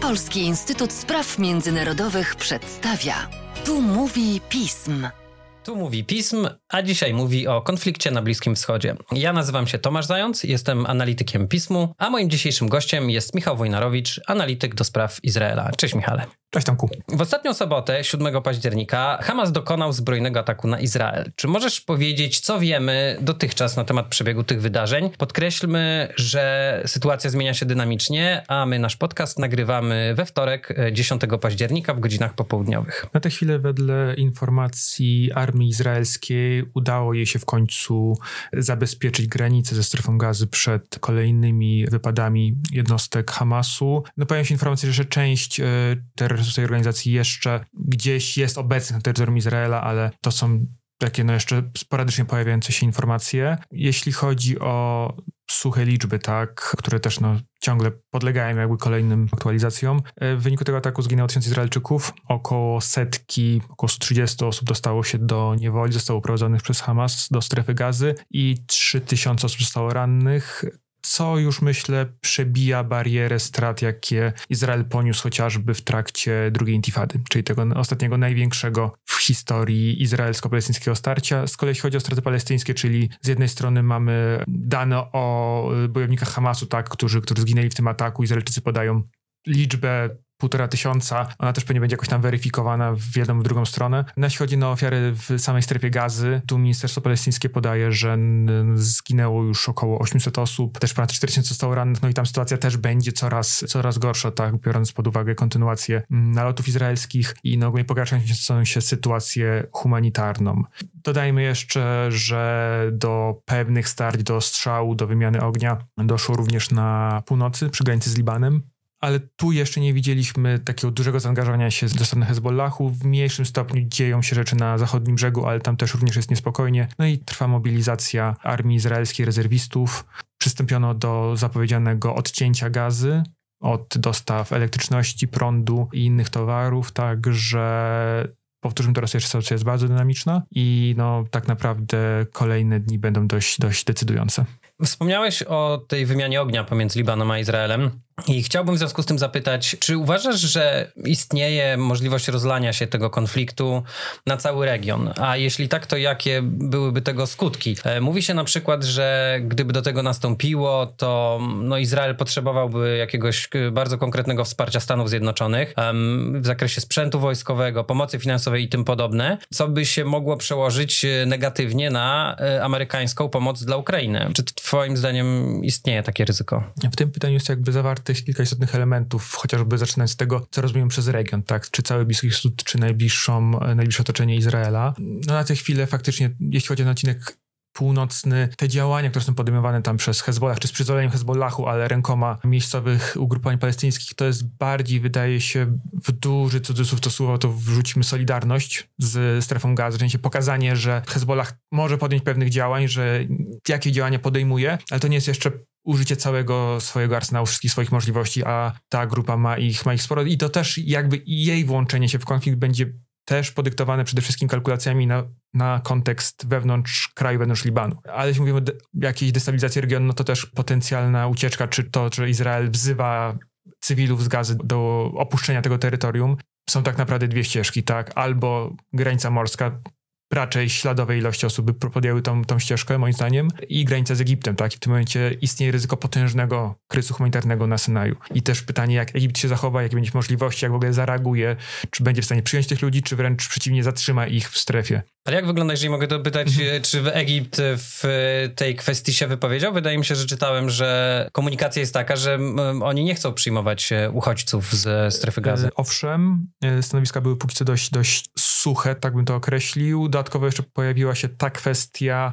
Polski Instytut Spraw Międzynarodowych przedstawia. Tu mówi pism. Tu mówi pism, a dzisiaj mówi o konflikcie na Bliskim Wschodzie. Ja nazywam się Tomasz Zając, jestem analitykiem pismu, a moim dzisiejszym gościem jest Michał Wojnarowicz, analityk do spraw Izraela. Cześć Michale. Cześć Tomku. W ostatnią sobotę, 7 października, Hamas dokonał zbrojnego ataku na Izrael. Czy możesz powiedzieć, co wiemy dotychczas na temat przebiegu tych wydarzeń? Podkreślmy, że sytuacja zmienia się dynamicznie, a my nasz podcast nagrywamy we wtorek, 10 października w godzinach popołudniowych. Na tę chwilę wedle informacji armii izraelskiej udało jej się w końcu zabezpieczyć granice ze strefą gazy przed kolejnymi wypadami jednostek Hamasu. No pojawiają się informacje, że część e, terrorystów z tej organizacji jeszcze gdzieś jest obecny na terytorium Izraela, ale to są takie no jeszcze sporadycznie pojawiające się informacje. Jeśli chodzi o suche liczby, tak, które też no, ciągle podlegają jakby kolejnym aktualizacjom. W wyniku tego ataku zginęło tysiąc Izraelczyków, około setki, około 130 osób dostało się do niewoli, zostało uprowadzonych przez Hamas do strefy gazy i 3000 osób zostało rannych co już myślę przebija barierę strat, jakie Izrael poniósł chociażby w trakcie drugiej intifady, czyli tego ostatniego największego w historii izraelsko-palestyńskiego starcia. Z kolei jeśli chodzi o straty palestyńskie, czyli z jednej strony mamy dane o bojownikach Hamasu, tak, którzy, którzy zginęli w tym ataku, Izraelczycy podają liczbę półtora tysiąca. Ona też pewnie będzie jakoś tam weryfikowana w jedną, w drugą stronę. No, jeśli chodzi ofiary w samej strefie gazy, tu Ministerstwo Palestyńskie podaje, że zginęło już około 800 osób, też ponad 4000 zostało rannych, no i tam sytuacja też będzie coraz, coraz gorsza, tak, biorąc pod uwagę kontynuację nalotów izraelskich i no, ogólnie pogarszającą się sytuację humanitarną. Dodajmy jeszcze, że do pewnych starć, do strzału, do wymiany ognia doszło również na północy przy granicy z Libanem ale tu jeszcze nie widzieliśmy takiego dużego zaangażowania się ze strony Hezbollahu. W mniejszym stopniu dzieją się rzeczy na zachodnim brzegu, ale tam też również jest niespokojnie. No i trwa mobilizacja armii izraelskiej, rezerwistów. Przystąpiono do zapowiedzianego odcięcia gazy od dostaw elektryczności, prądu i innych towarów, także powtórzmy teraz jeszcze sytuacja jest bardzo dynamiczna i no tak naprawdę kolejne dni będą dość, dość decydujące. Wspomniałeś o tej wymianie ognia pomiędzy Libanem a Izraelem. I chciałbym w związku z tym zapytać, czy uważasz, że istnieje możliwość rozlania się tego konfliktu na cały region? A jeśli tak, to jakie byłyby tego skutki? E, mówi się na przykład, że gdyby do tego nastąpiło, to no, Izrael potrzebowałby jakiegoś e, bardzo konkretnego wsparcia Stanów Zjednoczonych w zakresie sprzętu wojskowego, pomocy finansowej i tym podobne, co by się mogło przełożyć e, negatywnie na amerykańską pomoc dla Ukrainy. Czy twoim zdaniem istnieje takie ryzyko? W tym pytaniu jest jakby zawarte też kilka istotnych elementów, chociażby zaczynając z tego, co rozumiem przez region, tak? Czy cały Bliski Wschód, czy najbliższą, najbliższe otoczenie Izraela. No na tę chwilę faktycznie, jeśli chodzi o odcinek północny, te działania, które są podejmowane tam przez Hezbollah, czy z przyzwoleniem Hezbollahu, ale rękoma miejscowych ugrupowań palestyńskich, to jest bardziej, wydaje się, w duży cudzysłów to słowo, to wrzucimy solidarność z strefą gazy, w sensie pokazanie, że Hezbollah może podjąć pewnych działań, że jakie działania podejmuje, ale to nie jest jeszcze użycie całego swojego arsenału, wszystkich swoich możliwości, a ta grupa ma ich, ma ich sporo i to też jakby jej włączenie się w konflikt będzie też podyktowane przede wszystkim kalkulacjami na, na kontekst wewnątrz kraju, wewnątrz Libanu. Ale jeśli mówimy o de- jakiejś destabilizacji regionu, no to też potencjalna ucieczka, czy to, że Izrael wzywa cywilów z gazy do opuszczenia tego terytorium, są tak naprawdę dwie ścieżki, tak? Albo granica morska, raczej śladowej ilości osób by podjęły tą, tą ścieżkę, moim zdaniem, i granica z Egiptem, tak? I w tym momencie istnieje ryzyko potężnego kryzysu humanitarnego na Synaju. I też pytanie, jak Egipt się zachowa, jakie będzie możliwości, jak w ogóle zareaguje, czy będzie w stanie przyjąć tych ludzi, czy wręcz przeciwnie zatrzyma ich w strefie. Ale jak wygląda, jeżeli mogę dopytać, mhm. czy Egipt w tej kwestii się wypowiedział? Wydaje mi się, że czytałem, że komunikacja jest taka, że oni nie chcą przyjmować e, uchodźców ze strefy gazy. E, owszem, e, stanowiska były póki co dość, dość suche, tak bym to określił. Dodatkowo jeszcze pojawiła się ta kwestia,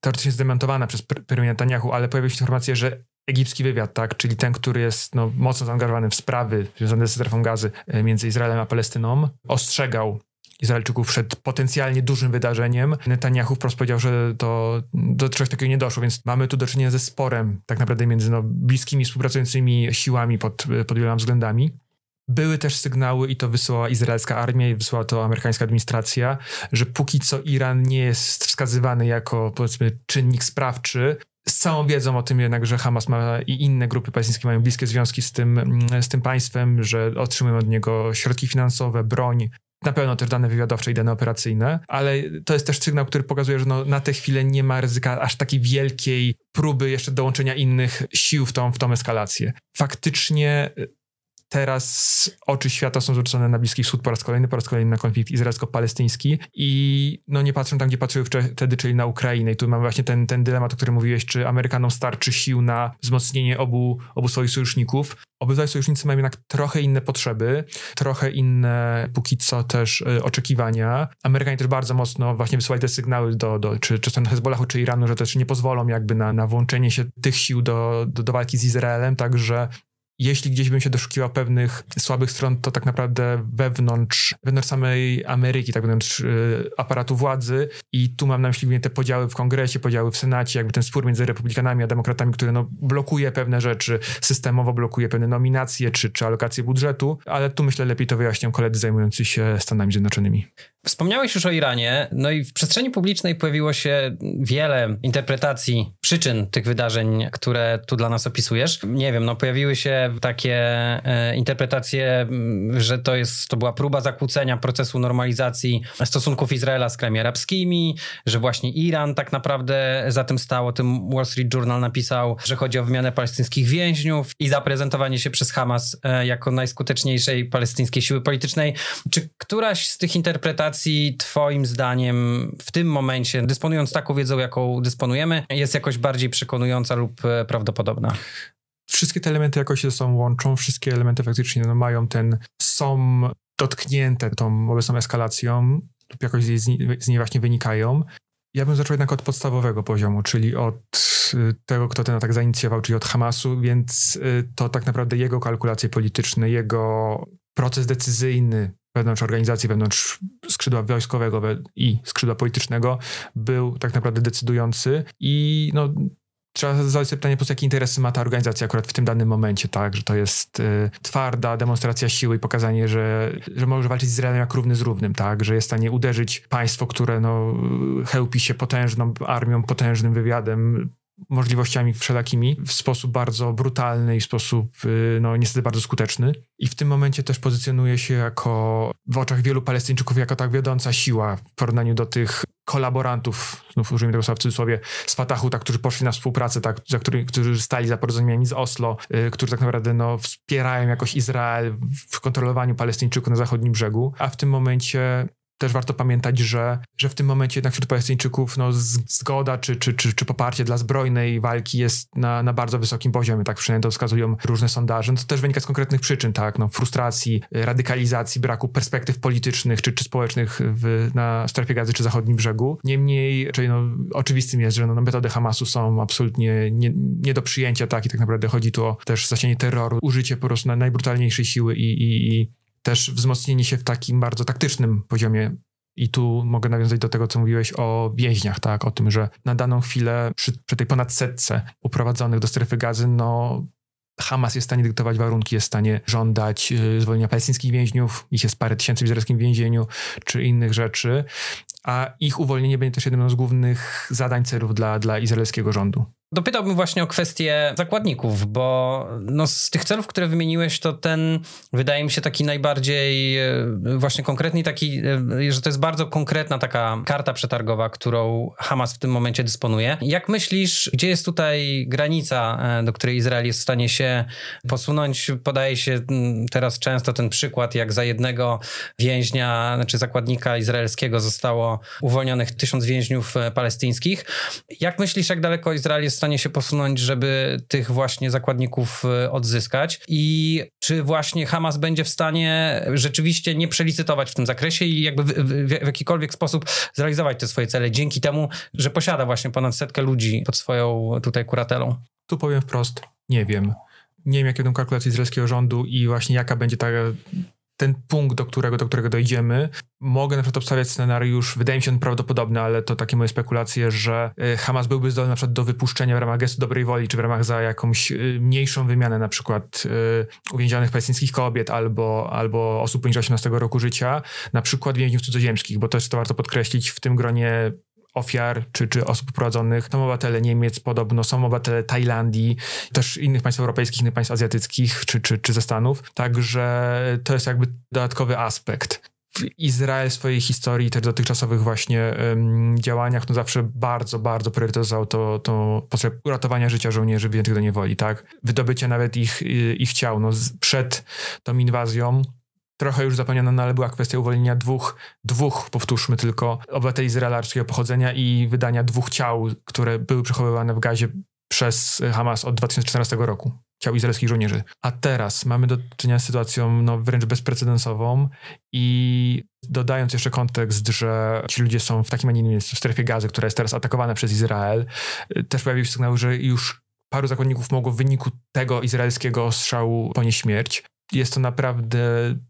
teoretycznie zdementowana przez premier Netanyahu, ale pojawiły się informacje, że egipski wywiad, tak, czyli ten, który jest no, mocno zaangażowany w sprawy związane ze strefą gazy między Izraelem a Palestyną, ostrzegał Izraelczyków przed potencjalnie dużym wydarzeniem. Netanyahu wprost powiedział, że to do czegoś takiego nie doszło, więc mamy tu do czynienia ze sporem tak naprawdę między no, bliskimi współpracującymi siłami pod, pod wieloma względami. Były też sygnały, i to wysyłała izraelska armia, i wysyłała to amerykańska administracja, że póki co Iran nie jest wskazywany jako, powiedzmy, czynnik sprawczy, z całą wiedzą o tym jednak, że Hamas ma i inne grupy palestyńskie mają bliskie związki z tym, z tym państwem, że otrzymują od niego środki finansowe, broń, na pewno też dane wywiadowcze i dane operacyjne, ale to jest też sygnał, który pokazuje, że no, na tę chwilę nie ma ryzyka aż takiej wielkiej próby jeszcze dołączenia innych sił w tą, w tą eskalację. Faktycznie teraz oczy świata są zwrócone na Bliski Wschód po raz kolejny, po raz kolejny na konflikt izraelsko-palestyński i no nie patrzą tam, gdzie patrzyły wtedy, czyli na Ukrainę i tu mamy właśnie ten, ten dylemat, o którym mówiłeś, czy Amerykanom starczy sił na wzmocnienie obu, obu swoich sojuszników. Obydwaj sojusznicy mają jednak trochę inne potrzeby, trochę inne póki co też y, oczekiwania. Amerykanie też bardzo mocno właśnie wysyłali te sygnały do, do czy, czy strony Hezbollahu, czy Iranu, że też nie pozwolą jakby na, na włączenie się tych sił do, do, do walki z Izraelem, także jeśli gdzieś bym się doszukiwał pewnych słabych stron, to tak naprawdę wewnątrz, wewnątrz samej Ameryki, tak wewnątrz y, aparatu władzy. I tu mam na myśli głównie te podziały w kongresie, podziały w senacie, jakby ten spór między republikanami a demokratami, który no, blokuje pewne rzeczy, systemowo blokuje pewne nominacje czy, czy alokacje budżetu, ale tu myślę lepiej to wyjaśnią koledzy zajmujący się Stanami Zjednoczonymi. Wspomniałeś już o Iranie, no i w przestrzeni publicznej pojawiło się wiele interpretacji przyczyn tych wydarzeń, które tu dla nas opisujesz. Nie wiem, no pojawiły się takie e, interpretacje, że to jest, to była próba zakłócenia procesu normalizacji stosunków Izraela z krajami arabskimi, że właśnie Iran tak naprawdę za tym stał. O tym Wall Street Journal napisał, że chodzi o wymianę palestyńskich więźniów i zaprezentowanie się przez Hamas e, jako najskuteczniejszej palestyńskiej siły politycznej. Czy któraś z tych interpretacji twoim zdaniem w tym momencie, dysponując taką wiedzą, jaką dysponujemy, jest jakoś bardziej przekonująca lub e, prawdopodobna? wszystkie te elementy jakoś się ze sobą łączą, wszystkie elementy faktycznie no, mają ten, są dotknięte tą obecną eskalacją lub jakoś z niej, z niej właśnie wynikają. Ja bym zaczął jednak od podstawowego poziomu, czyli od y, tego, kto ten atak zainicjował, czyli od Hamasu, więc y, to tak naprawdę jego kalkulacje polityczne, jego proces decyzyjny wewnątrz organizacji, wewnątrz skrzydła wojskowego i skrzydła politycznego był tak naprawdę decydujący i no, trzeba zadać sobie pytanie, po jakie interesy ma ta organizacja akurat w tym danym momencie, tak, że to jest y, twarda demonstracja siły i pokazanie, że, że może walczyć z Izraelem jak równy z równym, tak, że jest w stanie uderzyć państwo, które no, chełpi się potężną armią, potężnym wywiadem, możliwościami wszelakimi w sposób bardzo brutalny i w sposób, y, no niestety bardzo skuteczny. I w tym momencie też pozycjonuje się jako, w oczach wielu Palestyńczyków, jako tak wiodąca siła w porównaniu do tych kolaborantów, znów użyjmy tego słowa w cudzysłowie, z Fatahu, tak, którzy poszli na współpracę, tak, za który, którzy stali za porozumieniami z Oslo, y, którzy tak naprawdę no, wspierają jakoś Izrael w kontrolowaniu Palestyńczyków na zachodnim brzegu, a w tym momencie też warto pamiętać, że, że w tym momencie jednak wśród Palestyńczyków no, zgoda czy, czy, czy, czy poparcie dla zbrojnej walki jest na, na bardzo wysokim poziomie, tak przynajmniej to wskazują różne sondaże. No, to też wynika z konkretnych przyczyn, tak, no, frustracji, radykalizacji, braku perspektyw politycznych czy, czy społecznych w, na strefie gazy czy zachodnim brzegu. Niemniej, czyli no, oczywistym jest, że no, no, metody Hamasu są absolutnie nie, nie do przyjęcia, tak, i tak naprawdę chodzi tu o też zasianie terroru, użycie po prostu najbrutalniejszej siły i, i, i też wzmocnienie się w takim bardzo taktycznym poziomie. I tu mogę nawiązać do tego, co mówiłeś o więźniach, tak? O tym, że na daną chwilę przy, przy tej ponad setce uprowadzonych do strefy gazy, no Hamas jest w stanie dyktować warunki, jest w stanie żądać y, zwolnienia palestyńskich więźniów, ich jest parę tysięcy w izraelskim więzieniu, czy innych rzeczy, a ich uwolnienie będzie też jednym z głównych zadań celów dla, dla izraelskiego rządu. Dopytałbym właśnie o kwestię zakładników, bo no z tych celów, które wymieniłeś, to ten wydaje mi się taki najbardziej e, właśnie konkretny, taki, e, że to jest bardzo konkretna taka karta przetargowa, którą Hamas w tym momencie dysponuje. Jak myślisz, gdzie jest tutaj granica, e, do której Izrael jest w stanie się posunąć? Podaje się teraz często ten przykład, jak za jednego więźnia, znaczy zakładnika izraelskiego zostało uwolnionych tysiąc więźniów palestyńskich. Jak myślisz, jak daleko Izrael jest stanie się posunąć, żeby tych właśnie zakładników e, odzyskać i czy właśnie Hamas będzie w stanie rzeczywiście nie przelicytować w tym zakresie i jakby w, w, w jakikolwiek sposób zrealizować te swoje cele dzięki temu, że posiada właśnie ponad setkę ludzi pod swoją tutaj kuratelą? Tu powiem wprost, nie wiem. Nie wiem, jakie będą kalkulacje izraelskiego rządu i właśnie jaka będzie ta ten punkt, do którego, do którego dojdziemy. Mogę na przykład obstawiać scenariusz, wydaje mi się on prawdopodobny, ale to takie moje spekulacje, że e, Hamas byłby zdolny na przykład do wypuszczenia w ramach gestu dobrej woli, czy w ramach za jakąś e, mniejszą wymianę na przykład e, uwięzionych palestyńskich kobiet albo, albo osób poniżej 18 roku życia, na przykład więźniów cudzoziemskich, bo też to warto podkreślić w tym gronie ofiar czy, czy osób prowadzonych. Są obywatele Niemiec podobno, są obywatele Tajlandii, też innych państw europejskich, innych państw azjatyckich czy, czy, czy ze Stanów. Także to jest jakby dodatkowy aspekt. Izrael w swojej historii, też dotychczasowych właśnie um, działaniach, no zawsze bardzo, bardzo priorytetował to, to potrzeb uratowania życia żołnierzy wyjętych do niewoli, tak? Wydobycie nawet ich, ich ciał. No, przed tą inwazją trochę już zapomniano, no ale była kwestia uwolnienia dwóch, dwóch, powtórzmy tylko, obywateli izraelskiego pochodzenia i wydania dwóch ciał, które były przechowywane w gazie przez Hamas od 2014 roku ciał izraelskich żołnierzy. A teraz mamy do czynienia z sytuacją no, wręcz bezprecedensową i dodając jeszcze kontekst, że ci ludzie są w takim, a nie innym miejscu, w strefie gazy, która jest teraz atakowana przez Izrael, też pojawiły się sygnały, że już paru zakładników mogło w wyniku tego izraelskiego strzału ponieść śmierć jest to naprawdę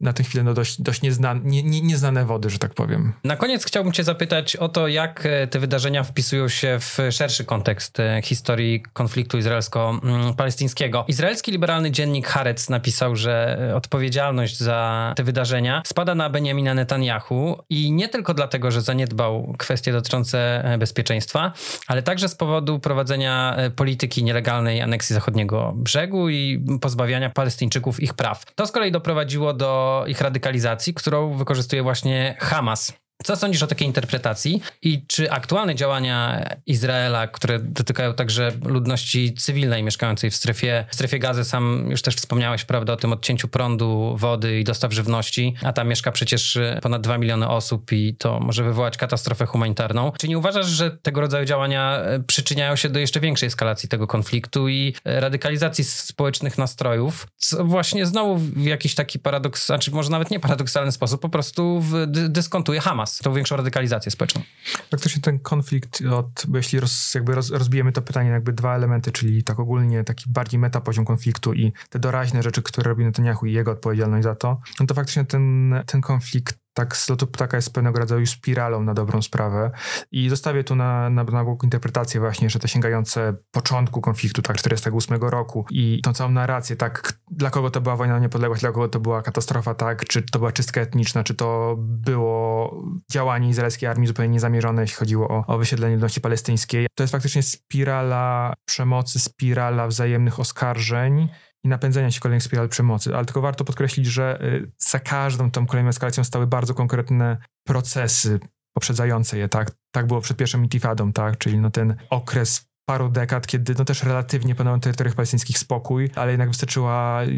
na tę chwilę no dość, dość nie, nie, nieznane wody, że tak powiem. Na koniec chciałbym cię zapytać o to, jak e, te wydarzenia wpisują się w szerszy kontekst e, historii konfliktu izraelsko-palestyńskiego. Izraelski liberalny dziennik Haaretz napisał, że e, odpowiedzialność za te wydarzenia spada na Benjamina Netanyahu i nie tylko dlatego, że zaniedbał kwestie dotyczące bezpieczeństwa, ale także z powodu prowadzenia polityki nielegalnej aneksji zachodniego brzegu i pozbawiania Palestyńczyków ich praw. To z kolei doprowadziło do ich radykalizacji, którą wykorzystuje właśnie Hamas. Co sądzisz o takiej interpretacji i czy aktualne działania Izraela, które dotykają także ludności cywilnej mieszkającej w strefie, w strefie gazy, sam już też wspomniałeś, prawda, o tym odcięciu prądu, wody i dostaw żywności, a tam mieszka przecież ponad 2 miliony osób i to może wywołać katastrofę humanitarną. Czy nie uważasz, że tego rodzaju działania e, przyczyniają się do jeszcze większej eskalacji tego konfliktu i e, radykalizacji społecznych nastrojów, co właśnie znowu w jakiś taki paradoks, znaczy może nawet nie paradoksalny sposób, po prostu dyskontuje Hamas? Tą większą radykalizację społeczną. Faktycznie ten konflikt, od, jeśli roz, jakby roz, rozbijemy to pytanie jakby dwa elementy, czyli tak ogólnie taki bardziej metapoziom konfliktu i te doraźne rzeczy, które robi Netanyahu i jego odpowiedzialność za to, no to faktycznie ten, ten konflikt tak z lotu ptaka jest pewnego rodzaju spiralą na dobrą sprawę. I zostawię tu na, na, na boku interpretację właśnie, że te sięgające początku konfliktu, tak, 48 roku i tą całą narrację, tak, dla kogo to była wojna o niepodległość, dla kogo to była katastrofa, tak, czy to była czystka etniczna, czy to było działanie izraelskiej armii zupełnie niezamierzone, jeśli chodziło o, o wysiedlenie ludności palestyńskiej. To jest faktycznie spirala przemocy, spirala wzajemnych oskarżeń, i napędzania się kolejnych spiral przemocy. Ale tylko warto podkreślić, że y, za każdą tą kolejną eskalacją stały bardzo konkretne procesy poprzedzające je, tak? Tak było przed pierwszą intifadą, tak? Czyli no ten okres paru dekad, kiedy no też relatywnie panował na terytoriach palestyńskich spokój, ale jednak wystarczyła y,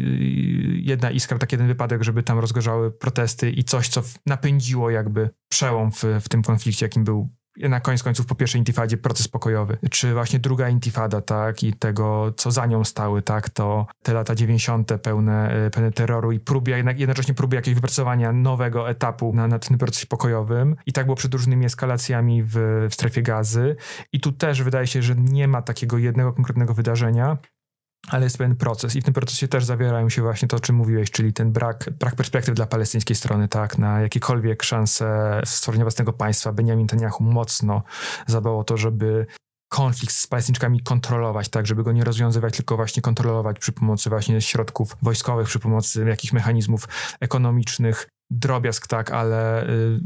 jedna iskra, taki jeden wypadek, żeby tam rozgorzały protesty i coś, co napędziło jakby przełom w, w tym konflikcie, jakim był na koniec końców po pierwszej intifadzie proces pokojowy, czy właśnie druga intifada, tak, i tego, co za nią stały, tak, to te lata 90. pełne, e, pełne terroru i próby, jednocześnie próby jakiegoś wypracowania nowego etapu na, na tym procesie pokojowym. I tak było przed różnymi eskalacjami w, w strefie gazy. I tu też wydaje się, że nie ma takiego jednego konkretnego wydarzenia, ale jest pewien proces i w tym procesie też zawierają się właśnie to, o czym mówiłeś, czyli ten brak, brak perspektyw dla palestyńskiej strony, tak, na jakiekolwiek szanse stworzenia własnego państwa. Benjamin Netanyahu mocno zadbał o to, żeby konflikt z Palestyńczykami kontrolować, tak, żeby go nie rozwiązywać, tylko właśnie kontrolować przy pomocy właśnie środków wojskowych, przy pomocy jakichś mechanizmów ekonomicznych, drobiazg, tak, ale y,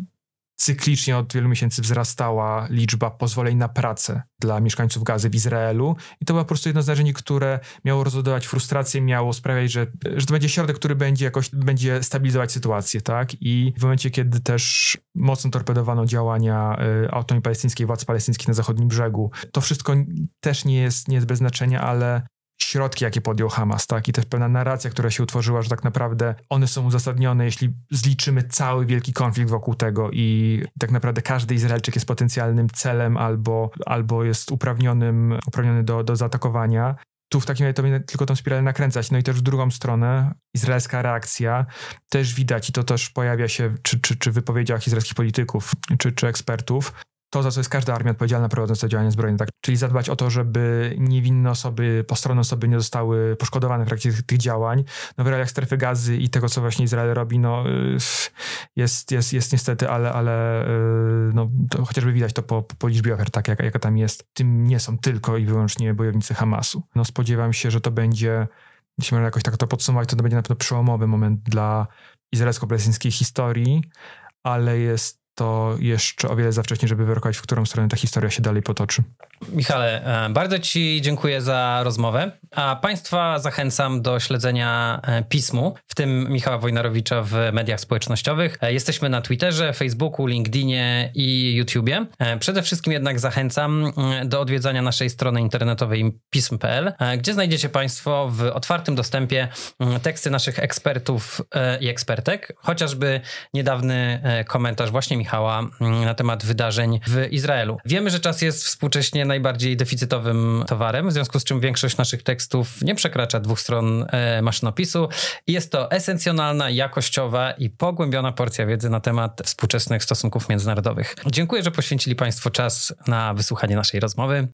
cyklicznie od wielu miesięcy wzrastała liczba pozwoleń na pracę dla mieszkańców gazy w Izraelu i to było po prostu jedno z narzędzi, które miało rozładować frustrację, miało sprawiać, że, że to będzie środek, który będzie jakoś, będzie stabilizować sytuację, tak? I w momencie, kiedy też mocno torpedowano działania y, autonomii palestyńskiej, władz palestyńskich na zachodnim brzegu, to wszystko też nie jest, nie jest bez znaczenia, ale środki, jakie podjął Hamas, tak? I też pewna narracja, która się utworzyła, że tak naprawdę one są uzasadnione, jeśli zliczymy cały wielki konflikt wokół tego i tak naprawdę każdy Izraelczyk jest potencjalnym celem albo, albo jest uprawnionym, uprawniony do, do zaatakowania. Tu w takim razie to będzie tylko tą spiralę nakręcać. No i też w drugą stronę izraelska reakcja też widać i to też pojawia się czy, czy, czy w wypowiedziach izraelskich polityków, czy, czy ekspertów, to, za co jest każda armia odpowiedzialna prowadząc to działanie zbrojne, tak? Czyli zadbać o to, żeby niewinne osoby, postronne osoby nie zostały poszkodowane w trakcie tych, tych działań. No w realiach strefy gazy i tego, co właśnie Izrael robi, no jest, jest, jest niestety, ale, ale y, no, chociażby widać to po, po liczbie ofiar, tak, jak, jaka tam jest. Tym nie są tylko i wyłącznie bojownicy Hamasu. No spodziewam się, że to będzie, jeśli można jakoś tak to podsumować, to to będzie na pewno przełomowy moment dla izraelsko-palestyńskiej historii, ale jest to jeszcze o wiele za wcześnie, żeby wyrokować, w którą stronę ta historia się dalej potoczy. Michale, e, bardzo Ci dziękuję za rozmowę, a Państwa zachęcam do śledzenia e, pismu, w tym Michała Wojnarowicza w mediach społecznościowych. E, jesteśmy na Twitterze, Facebooku, LinkedInie i YouTubie. Przede wszystkim jednak zachęcam do odwiedzania naszej strony internetowej pism.pl, gdzie znajdziecie Państwo w otwartym dostępie teksty naszych ekspertów i ekspertek, chociażby niedawny komentarz właśnie Michała na temat wydarzeń w Izraelu. Wiemy, że czas jest współcześnie najbardziej deficytowym towarem, w związku z czym większość naszych tekstów nie przekracza dwóch stron e, maszynopisu. Jest to esencjonalna, jakościowa i pogłębiona porcja wiedzy na temat współczesnych stosunków międzynarodowych. Dziękuję, że poświęcili Państwo czas na wysłuchanie naszej rozmowy.